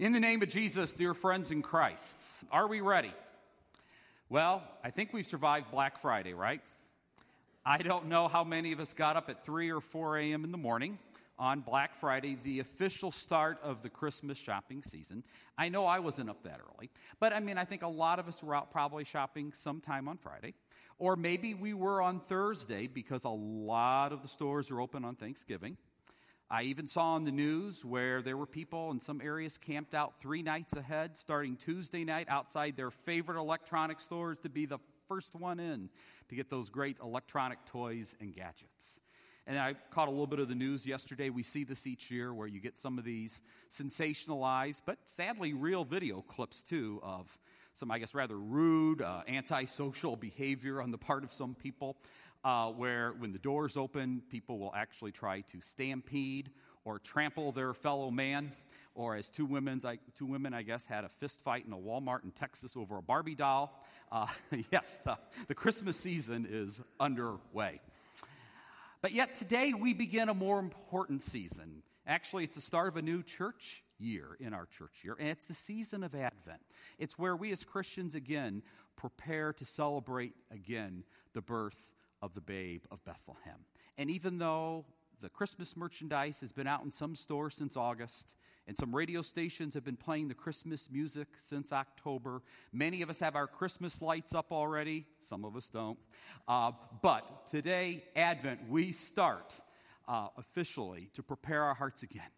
In the name of Jesus, dear friends in Christ, are we ready? Well, I think we survived Black Friday, right? I don't know how many of us got up at 3 or 4 a.m. in the morning on Black Friday, the official start of the Christmas shopping season. I know I wasn't up that early, but I mean, I think a lot of us were out probably shopping sometime on Friday. Or maybe we were on Thursday because a lot of the stores are open on Thanksgiving. I even saw on the news where there were people in some areas camped out three nights ahead, starting Tuesday night outside their favorite electronic stores to be the first one in to get those great electronic toys and gadgets. And I caught a little bit of the news yesterday. We see this each year where you get some of these sensationalized, but sadly real video clips too of some, I guess, rather rude, uh, antisocial behavior on the part of some people uh, where when the doors open, people will actually try to stampede or trample their fellow man. Or as two women, two women, I guess, had a fist fight in a Walmart in Texas over a Barbie doll. Uh, yes, the, the Christmas season is underway. But yet today we begin a more important season. Actually, it's the start of a new church year in our church year, and it's the season of Advent. It's where we as Christians again prepare to celebrate again the birth of the babe of Bethlehem. And even though the Christmas merchandise has been out in some stores since August, and some radio stations have been playing the Christmas music since October. Many of us have our Christmas lights up already, some of us don't. Uh, but today, Advent, we start uh, officially to prepare our hearts again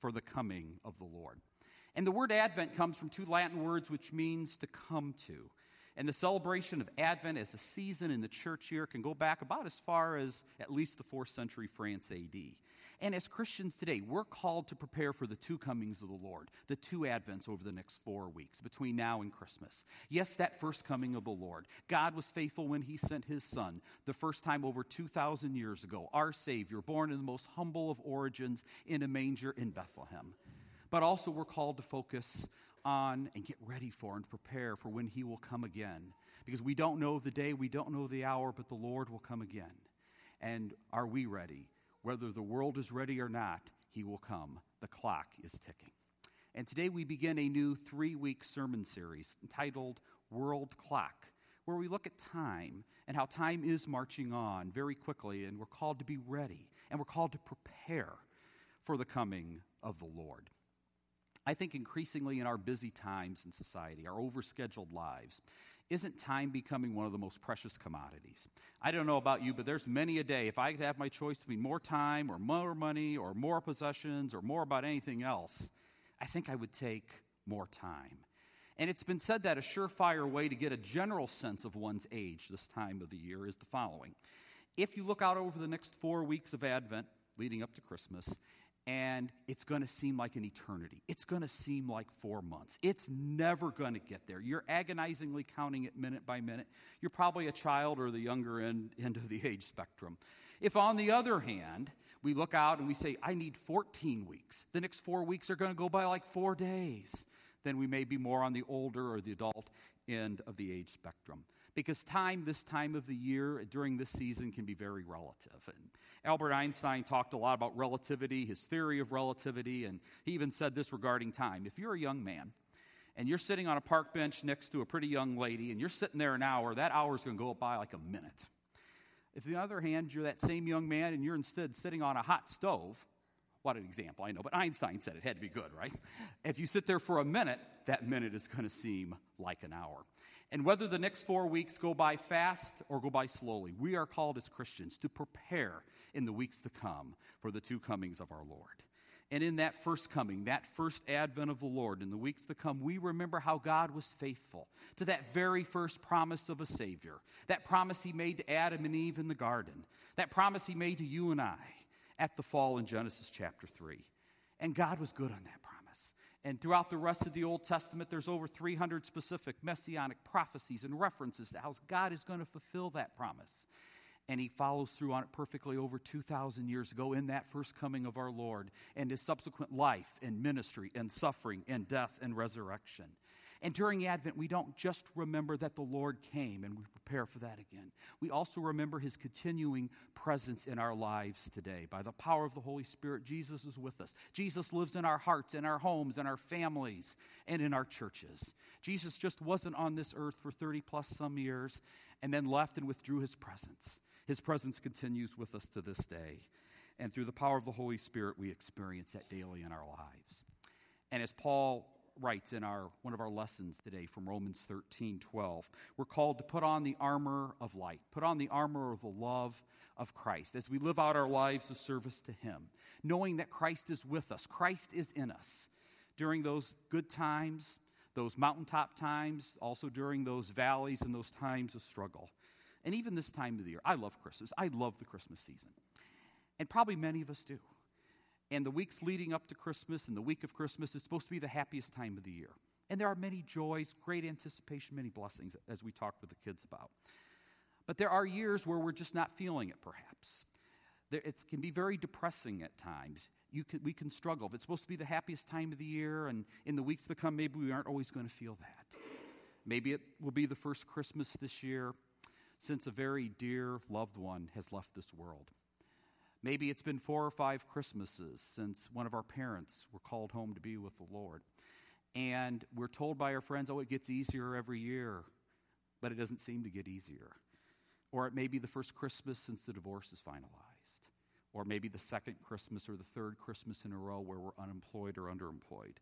for the coming of the Lord. And the word Advent comes from two Latin words which means to come to. And the celebration of Advent as a season in the church year can go back about as far as at least the 4th century France AD. And as Christians today, we're called to prepare for the two comings of the Lord, the two Advents over the next four weeks between now and Christmas. Yes, that first coming of the Lord. God was faithful when He sent His Son, the first time over 2,000 years ago, our Savior, born in the most humble of origins in a manger in Bethlehem. But also, we're called to focus on and get ready for and prepare for when He will come again. Because we don't know the day, we don't know the hour, but the Lord will come again. And are we ready? Whether the world is ready or not, He will come. The clock is ticking. And today we begin a new three week sermon series entitled World Clock, where we look at time and how time is marching on very quickly, and we're called to be ready and we're called to prepare for the coming of the Lord. I think increasingly in our busy times in society, our overscheduled lives, isn't time becoming one of the most precious commodities? I don't know about you, but there's many a day, if I could have my choice between more time or more money or more possessions or more about anything else, I think I would take more time. And it's been said that a surefire way to get a general sense of one's age this time of the year is the following. If you look out over the next four weeks of Advent leading up to Christmas, and it's going to seem like an eternity. It's going to seem like four months. It's never going to get there. You're agonizingly counting it minute by minute. You're probably a child or the younger end, end of the age spectrum. If, on the other hand, we look out and we say, I need 14 weeks, the next four weeks are going to go by like four days, then we may be more on the older or the adult end of the age spectrum because time this time of the year during this season can be very relative. And Albert Einstein talked a lot about relativity, his theory of relativity, and he even said this regarding time. If you're a young man and you're sitting on a park bench next to a pretty young lady and you're sitting there an hour, that hour is going to go by like a minute. If, on the other hand, you're that same young man and you're instead sitting on a hot stove, what an example, I know, but Einstein said it had to be good, right? If you sit there for a minute, that minute is going to seem like an hour. And whether the next four weeks go by fast or go by slowly, we are called as Christians to prepare in the weeks to come for the two comings of our Lord. And in that first coming, that first advent of the Lord, in the weeks to come, we remember how God was faithful to that very first promise of a Savior. That promise He made to Adam and Eve in the garden. That promise He made to you and I at the fall in Genesis chapter 3. And God was good on that promise. And throughout the rest of the Old Testament, there's over 300 specific messianic prophecies and references to how God is going to fulfill that promise. And he follows through on it perfectly over 2,000 years ago in that first coming of our Lord and his subsequent life and ministry and suffering and death and resurrection. And during Advent, we don't just remember that the Lord came and we prepare for that again. We also remember his continuing presence in our lives today. By the power of the Holy Spirit, Jesus is with us. Jesus lives in our hearts, in our homes, in our families, and in our churches. Jesus just wasn't on this earth for 30 plus some years and then left and withdrew his presence. His presence continues with us to this day. And through the power of the Holy Spirit, we experience that daily in our lives. And as Paul writes in our one of our lessons today from Romans 13, 12. We're called to put on the armor of light, put on the armor of the love of Christ as we live out our lives of service to Him, knowing that Christ is with us, Christ is in us during those good times, those mountaintop times, also during those valleys and those times of struggle. And even this time of the year. I love Christmas. I love the Christmas season. And probably many of us do. And the weeks leading up to Christmas and the week of Christmas is supposed to be the happiest time of the year. And there are many joys, great anticipation, many blessings, as we talked with the kids about. But there are years where we're just not feeling it, perhaps. It can be very depressing at times. Can, we can struggle. If it's supposed to be the happiest time of the year, and in the weeks to come, maybe we aren't always going to feel that. Maybe it will be the first Christmas this year since a very dear loved one has left this world. Maybe it's been four or five Christmases since one of our parents were called home to be with the Lord. And we're told by our friends, oh, it gets easier every year, but it doesn't seem to get easier. Or it may be the first Christmas since the divorce is finalized. Or maybe the second Christmas or the third Christmas in a row where we're unemployed or underemployed.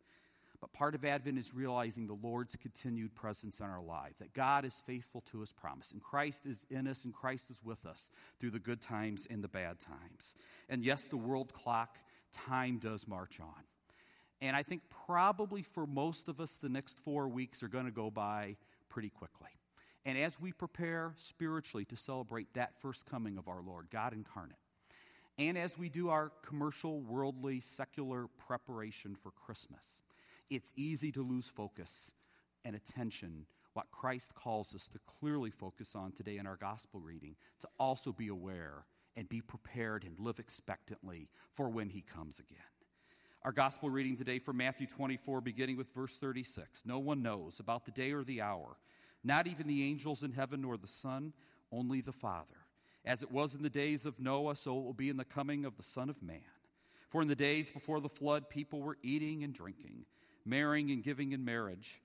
But part of Advent is realizing the Lord's continued presence in our life, that God is faithful to his promise, and Christ is in us, and Christ is with us through the good times and the bad times. And yes, the world clock, time does march on. And I think probably for most of us, the next four weeks are going to go by pretty quickly. And as we prepare spiritually to celebrate that first coming of our Lord, God incarnate, and as we do our commercial, worldly, secular preparation for Christmas, it's easy to lose focus and attention, what Christ calls us to clearly focus on today in our gospel reading, to also be aware and be prepared and live expectantly for when he comes again. Our gospel reading today from Matthew 24, beginning with verse 36. No one knows about the day or the hour, not even the angels in heaven nor the Son, only the Father. As it was in the days of Noah, so it will be in the coming of the Son of Man. For in the days before the flood, people were eating and drinking marrying and giving in marriage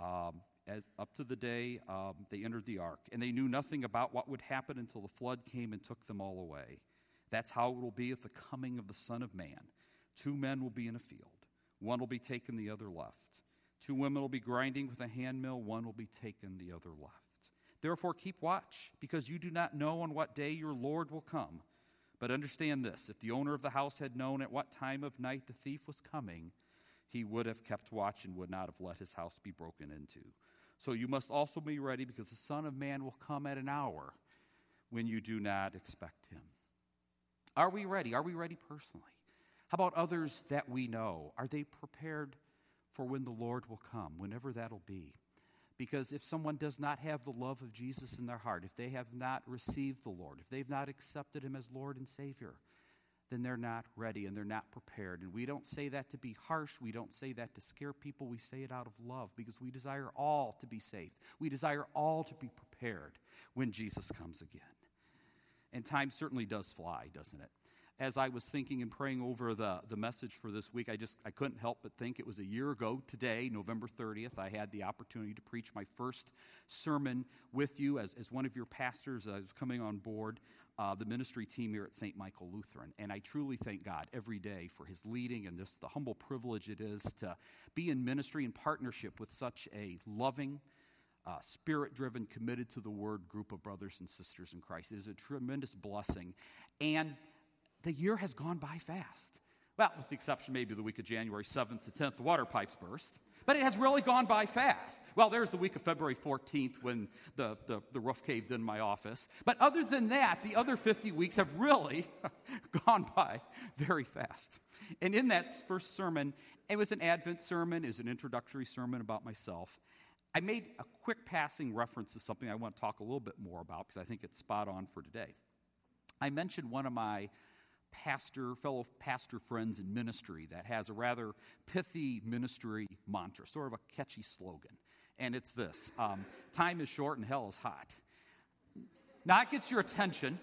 um, as, up to the day um, they entered the ark. And they knew nothing about what would happen until the flood came and took them all away. That's how it will be at the coming of the Son of Man. Two men will be in a field, one will be taken, the other left. Two women will be grinding with a handmill, one will be taken, the other left. Therefore, keep watch, because you do not know on what day your Lord will come. But understand this if the owner of the house had known at what time of night the thief was coming, he would have kept watch and would not have let his house be broken into. So you must also be ready because the Son of Man will come at an hour when you do not expect him. Are we ready? Are we ready personally? How about others that we know? Are they prepared for when the Lord will come, whenever that'll be? Because if someone does not have the love of Jesus in their heart, if they have not received the Lord, if they've not accepted him as Lord and Savior, then they're not ready and they're not prepared. And we don't say that to be harsh. We don't say that to scare people. We say it out of love because we desire all to be saved. We desire all to be prepared when Jesus comes again. And time certainly does fly, doesn't it? As I was thinking and praying over the, the message for this week, I just I couldn't help but think it was a year ago today, November 30th, I had the opportunity to preach my first sermon with you as, as one of your pastors. I was coming on board uh, the ministry team here at St. Michael Lutheran. And I truly thank God every day for his leading and just the humble privilege it is to be in ministry in partnership with such a loving, uh, spirit driven, committed to the word group of brothers and sisters in Christ. It is a tremendous blessing. And the year has gone by fast. Well, with the exception maybe the week of January 7th to 10th, the water pipes burst. But it has really gone by fast. Well, there's the week of February 14th when the, the, the roof caved in my office. But other than that, the other 50 weeks have really gone by very fast. And in that first sermon, it was an Advent sermon, it was an introductory sermon about myself. I made a quick passing reference to something I want to talk a little bit more about because I think it's spot on for today. I mentioned one of my pastor, fellow pastor friends in ministry that has a rather pithy ministry mantra, sort of a catchy slogan. and it's this um, Time is short and hell is hot. Now, it gets your attention,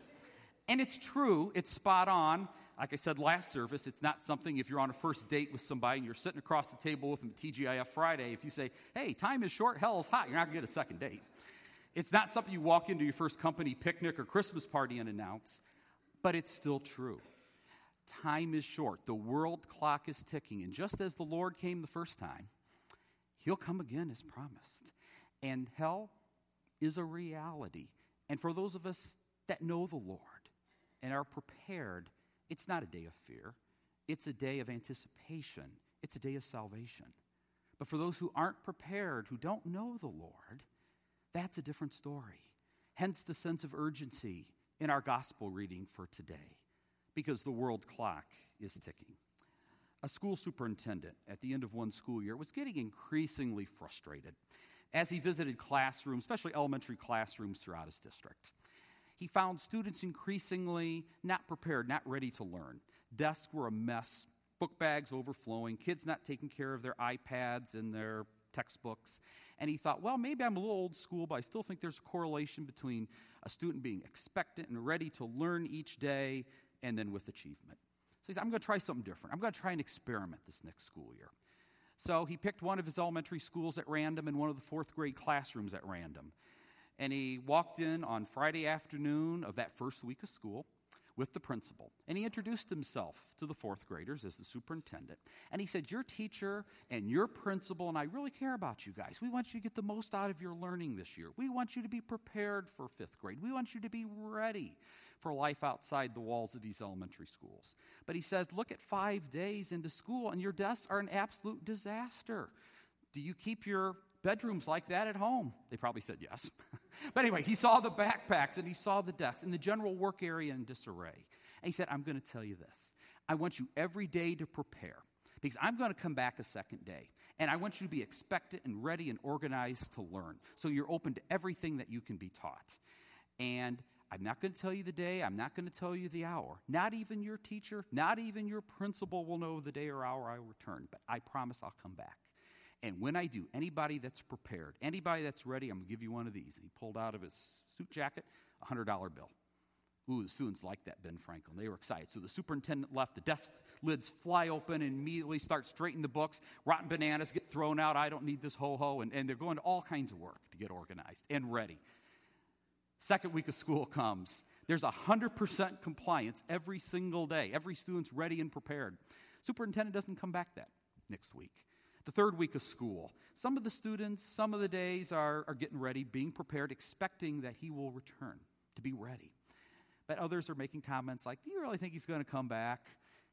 and it's true, it's spot on. Like I said last service, it's not something if you're on a first date with somebody and you're sitting across the table with them at TGIF Friday, if you say, hey, time is short, hell is hot, you're not going to get a second date. It's not something you walk into your first company picnic or Christmas party and announce, but it's still true. Time is short. The world clock is ticking. And just as the Lord came the first time, He'll come again as promised. And hell is a reality. And for those of us that know the Lord and are prepared, it's not a day of fear, it's a day of anticipation, it's a day of salvation. But for those who aren't prepared, who don't know the Lord, that's a different story. Hence the sense of urgency in our gospel reading for today, because the world clock is ticking. A school superintendent at the end of one school year was getting increasingly frustrated as he visited classrooms, especially elementary classrooms throughout his district. He found students increasingly not prepared, not ready to learn. Desks were a mess, book bags overflowing, kids not taking care of their iPads and their textbooks. And he thought, well, maybe I'm a little old school, but I still think there's a correlation between a student being expectant and ready to learn each day and then with achievement. So he said, I'm going to try something different. I'm going to try and experiment this next school year. So he picked one of his elementary schools at random and one of the fourth grade classrooms at random. And he walked in on Friday afternoon of that first week of school with the principal. And he introduced himself to the fourth graders as the superintendent. And he said, Your teacher and your principal, and I really care about you guys. We want you to get the most out of your learning this year. We want you to be prepared for fifth grade. We want you to be ready for life outside the walls of these elementary schools. But he says, Look at five days into school, and your desks are an absolute disaster. Do you keep your bedrooms like that at home? They probably said yes. but anyway, he saw the backpacks and he saw the desks and the general work area in disarray. And he said, I'm going to tell you this. I want you every day to prepare because I'm going to come back a second day. And I want you to be expectant and ready and organized to learn. So you're open to everything that you can be taught. And I'm not going to tell you the day, I'm not going to tell you the hour. Not even your teacher, not even your principal will know the day or hour I return, but I promise I'll come back. And when I do, anybody that's prepared, anybody that's ready, I'm going to give you one of these. And he pulled out of his suit jacket a $100 bill. Ooh, the students liked that, Ben Franklin. They were excited. So the superintendent left, the desk lids fly open and immediately start straightening the books. Rotten bananas get thrown out. I don't need this ho ho. And, and they're going to all kinds of work to get organized and ready. Second week of school comes. There's 100% compliance every single day. Every student's ready and prepared. Superintendent doesn't come back that next week. The third week of school. Some of the students, some of the days are, are getting ready, being prepared, expecting that he will return to be ready. But others are making comments like, Do you really think he's going to come back?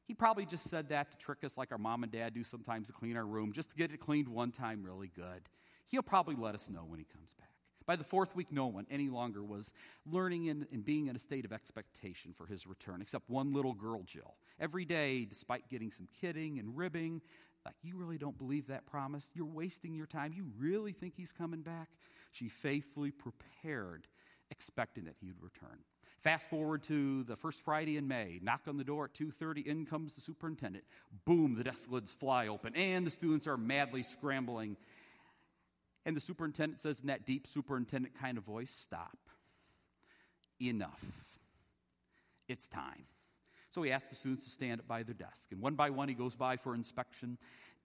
He probably just said that to trick us, like our mom and dad do sometimes to clean our room, just to get it cleaned one time really good. He'll probably let us know when he comes back. By the fourth week, no one any longer was learning and, and, being in a state of expectation for his return, except one little girl, Jill. Every day, despite getting some kidding and ribbing, like, you really don't believe that promise? You're wasting your time. You really think he's coming back? She faithfully prepared, expecting that he would return. Fast forward to the first Friday in May. Knock on the door at 2:30. In comes the superintendent. Boom! The desk lids fly open, and the students are madly scrambling. And the superintendent says in that deep superintendent kind of voice, "Stop. Enough. It's time." So he asks the students to stand up by their desk. And one by one, he goes by for inspection.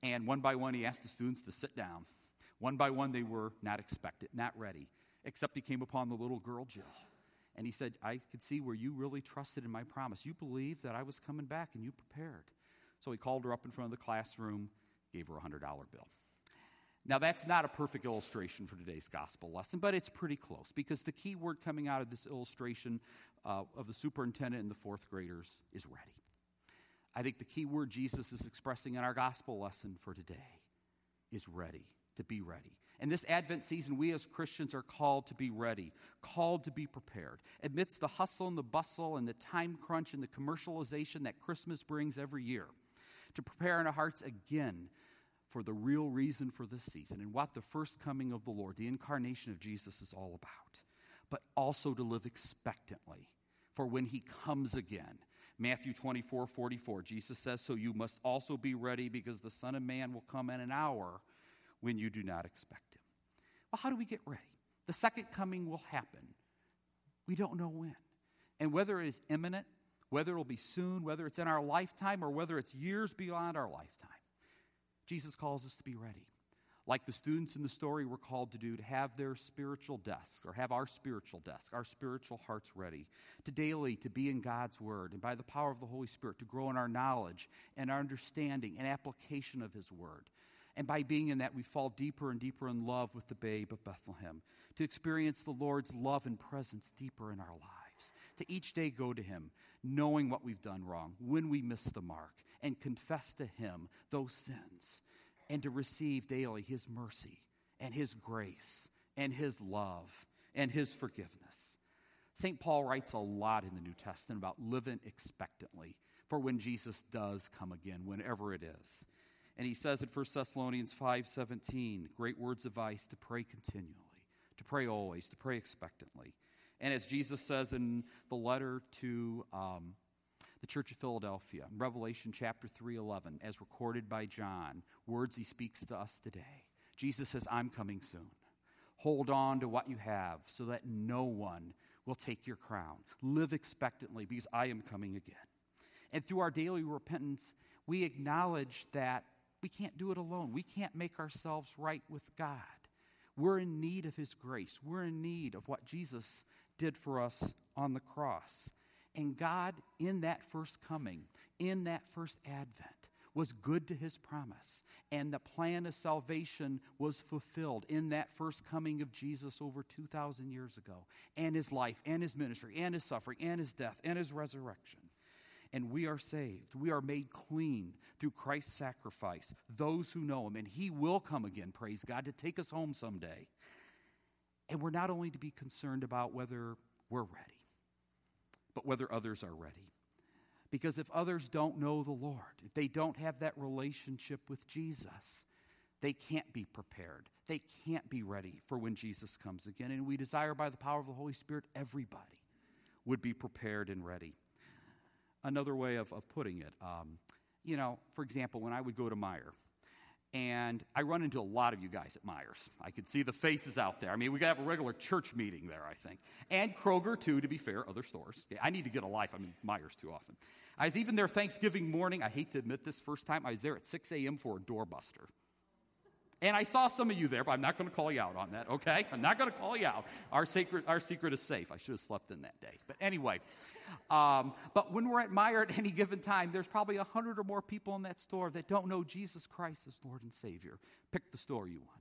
And one by one, he asked the students to sit down. One by one, they were not expected, not ready, except he came upon the little girl, Jill. And he said, I could see where you really trusted in my promise. You believed that I was coming back and you prepared. So he called her up in front of the classroom, gave her a $100 bill. Now, that's not a perfect illustration for today's gospel lesson, but it's pretty close because the key word coming out of this illustration uh, of the superintendent and the fourth graders is ready. I think the key word Jesus is expressing in our gospel lesson for today is ready, to be ready. In this Advent season, we as Christians are called to be ready, called to be prepared. Amidst the hustle and the bustle and the time crunch and the commercialization that Christmas brings every year, to prepare in our hearts again for the real reason for this season and what the first coming of the Lord, the incarnation of Jesus, is all about, but also to live expectantly for when he comes again. Matthew 24 44, Jesus says, So you must also be ready because the Son of Man will come in an hour when you do not expect him. But how do we get ready? The second coming will happen. We don't know when. And whether it is imminent, whether it'll be soon, whether it's in our lifetime, or whether it's years beyond our lifetime, Jesus calls us to be ready. Like the students in the story were called to do, to have their spiritual desks, or have our spiritual desk, our spiritual hearts ready, to daily to be in God's Word, and by the power of the Holy Spirit to grow in our knowledge and our understanding and application of His Word. And by being in that, we fall deeper and deeper in love with the babe of Bethlehem, to experience the Lord's love and presence deeper in our lives, to each day go to Him, knowing what we've done wrong, when we miss the mark, and confess to Him those sins, and to receive daily His mercy and His grace and His love and His forgiveness. St. Paul writes a lot in the New Testament about living expectantly for when Jesus does come again, whenever it is. And he says in 1 Thessalonians 5:17, great words of advice to pray continually, to pray always, to pray expectantly. And as Jesus says in the letter to um, the Church of Philadelphia, Revelation chapter 3:11, as recorded by John, words he speaks to us today. Jesus says, "I'm coming soon. Hold on to what you have so that no one will take your crown. Live expectantly because I am coming again." And through our daily repentance, we acknowledge that we can't do it alone. We can't make ourselves right with God. We're in need of His grace. We're in need of what Jesus did for us on the cross. And God, in that first coming, in that first advent, was good to his promise. And the plan of salvation was fulfilled in that first coming of Jesus over 2,000 years ago, and his life, and his ministry, and his suffering, and his death, and his resurrection and we are saved. We are made clean through Christ's sacrifice, those who know Him. And He will come again, praise God, to take us home someday. And we're not only to be concerned about whether we're ready, but whether others are ready. Because if others don't know the Lord, if they don't have that relationship with Jesus, they can't be prepared. They can't be ready for when Jesus comes again. And we desire by the power of the Holy Spirit, everybody would be prepared and ready another way of, of putting it. Um, you know, for example, when I would go to Meijer, and I run into a lot of you guys at Meijers. I could see the faces out there. I mean, we could have a regular church meeting there, I think. And Kroger, too, to be fair, other stores. Yeah, I need to get a life. I'm in Meijers too often. I was even there Thanksgiving morning. I hate to admit this first time. I was there at 6 a.m. for a doorbuster. And I saw some of you there, but I'm not going to call you out on that, okay? I'm not going to call you out. Our secret, our secret is safe. I should have slept in that day. But anyway, um, but when we're at Meijer at any given time, there's probably a hundred or more people in that store that don't know Jesus Christ as Lord and Savior. Pick the store you want.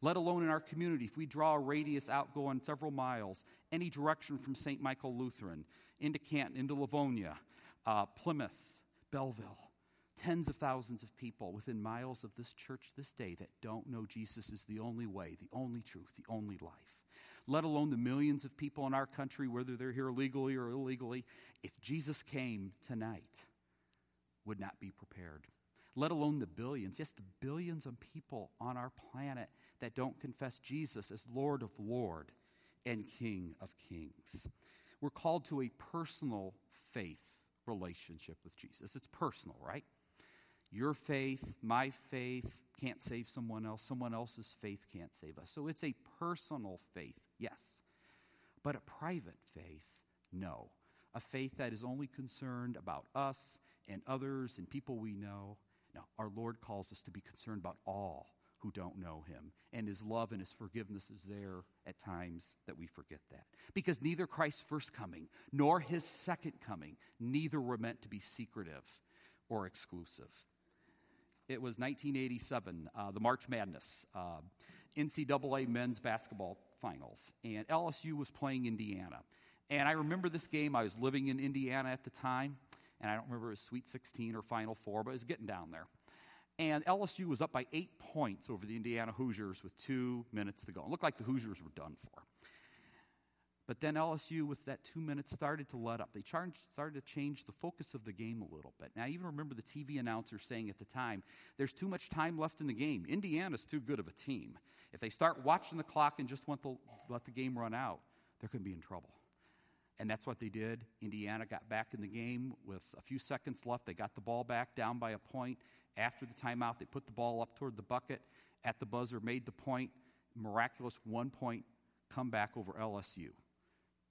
Let alone in our community, if we draw a radius out going several miles, any direction from St. Michael Lutheran into Canton, into Livonia, uh, Plymouth, Belleville, tens of thousands of people within miles of this church this day that don't know Jesus is the only way, the only truth, the only life let alone the millions of people in our country, whether they're here legally or illegally, if Jesus came tonight, would not be prepared. Let alone the billions, yes, the billions of people on our planet that don't confess Jesus as Lord of Lord and King of Kings. We're called to a personal faith relationship with Jesus. It's personal, right? Your faith, my faith can't save someone else. Someone else's faith can't save us. So it's a personal faith, yes. But a private faith, no. A faith that is only concerned about us and others and people we know. No, our Lord calls us to be concerned about all who don't know him. And his love and his forgiveness is there at times that we forget that. Because neither Christ's first coming nor his second coming, neither were meant to be secretive or exclusive. It was 1987, uh, the March Madness, uh, NCAA men's basketball finals, and LSU was playing Indiana. And I remember this game. I was living in Indiana at the time, and I don't remember it was Sweet 16 or Final Four, but it was getting down there. And LSU was up by eight points over the Indiana Hoosiers with two minutes to go. It looked like the Hoosiers were done for. But then LSU, with that two minutes, started to let up. They charged, started to change the focus of the game a little bit. Now, I even remember the TV announcer saying at the time, there's too much time left in the game. Indiana's too good of a team. If they start watching the clock and just want to let the game run out, they're going to be in trouble. And that's what they did. Indiana got back in the game with a few seconds left. They got the ball back down by a point. After the timeout, they put the ball up toward the bucket at the buzzer, made the point, miraculous one point comeback over LSU.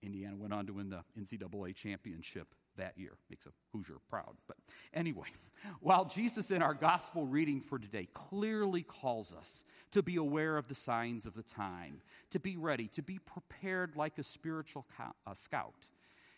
Indiana went on to win the NCAA championship that year. Makes a Hoosier proud. But anyway, while Jesus in our gospel reading for today clearly calls us to be aware of the signs of the time, to be ready, to be prepared like a spiritual co- a scout,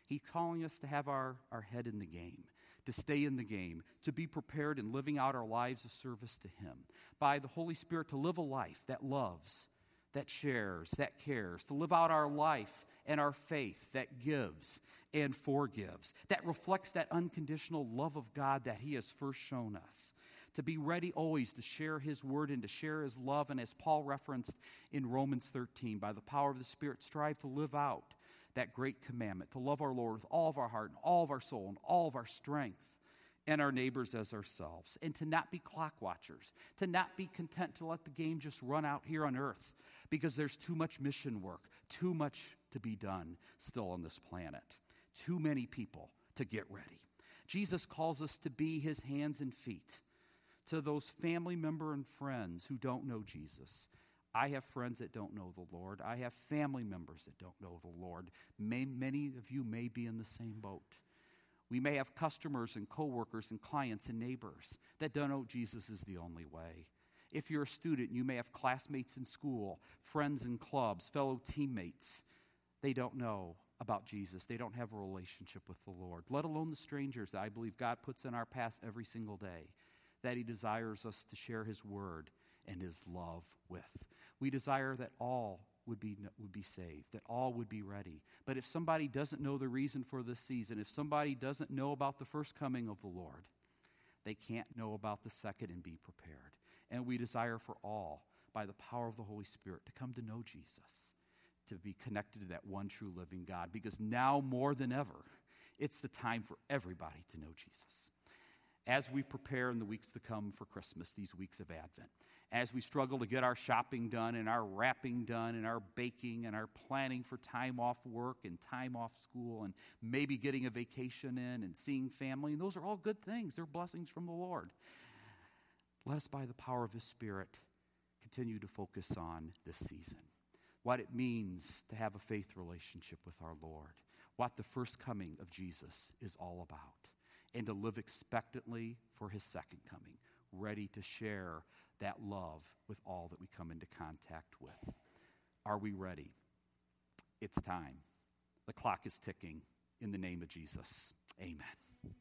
he's calling us to have our, our head in the game. To stay in the game, to be prepared in living out our lives of service to Him. By the Holy Spirit, to live a life that loves, that shares, that cares, to live out our life and our faith that gives and forgives, that reflects that unconditional love of God that He has first shown us. To be ready always to share His word and to share His love. And as Paul referenced in Romans 13, by the power of the Spirit, strive to live out that great commandment to love our Lord with all of our heart and all of our soul and all of our strength and our neighbors as ourselves, and to not be clock watchers, to not be content to let the game just run out here on earth because there's too much mission work, too much to be done still on this planet, too many people to get ready. Jesus calls us to be his hands and feet to those family member and friends who don't know Jesus. I have friends that don't know the Lord. I have family members that don't know the Lord. May, many of you may be in the same boat. We may have customers and coworkers and clients and neighbors that don't know Jesus is the only way. If you're a student, you may have classmates in school, friends in clubs, fellow teammates. They don't know about Jesus. They don't have a relationship with the Lord, let alone the strangers that I believe God puts in our path every single day, that He desires us to share His word and His love with. We desire that all would be, would be saved, that all would be ready. But if somebody doesn't know the reason for this season, if somebody doesn't know about the first coming of the Lord, they can't know about the second and be prepared. And we desire for all, by the power of the Holy Spirit, to come to know Jesus, to be connected to that one true living God, because now more than ever, it's the time for everybody to know Jesus. As we prepare in the weeks to come for Christmas, these weeks of Advent, as we struggle to get our shopping done and our wrapping done and our baking and our planning for time off work and time off school and maybe getting a vacation in and seeing family, and those are all good things. They're blessings from the Lord. Let us, by the power of His Spirit, continue to focus on this season. What it means to have a faith relationship with our Lord. What the first coming of Jesus is all about. And to live expectantly for His second coming, ready to share that love with all that we come into contact with. Are we ready? It's time. The clock is ticking in the name of Jesus. Amen.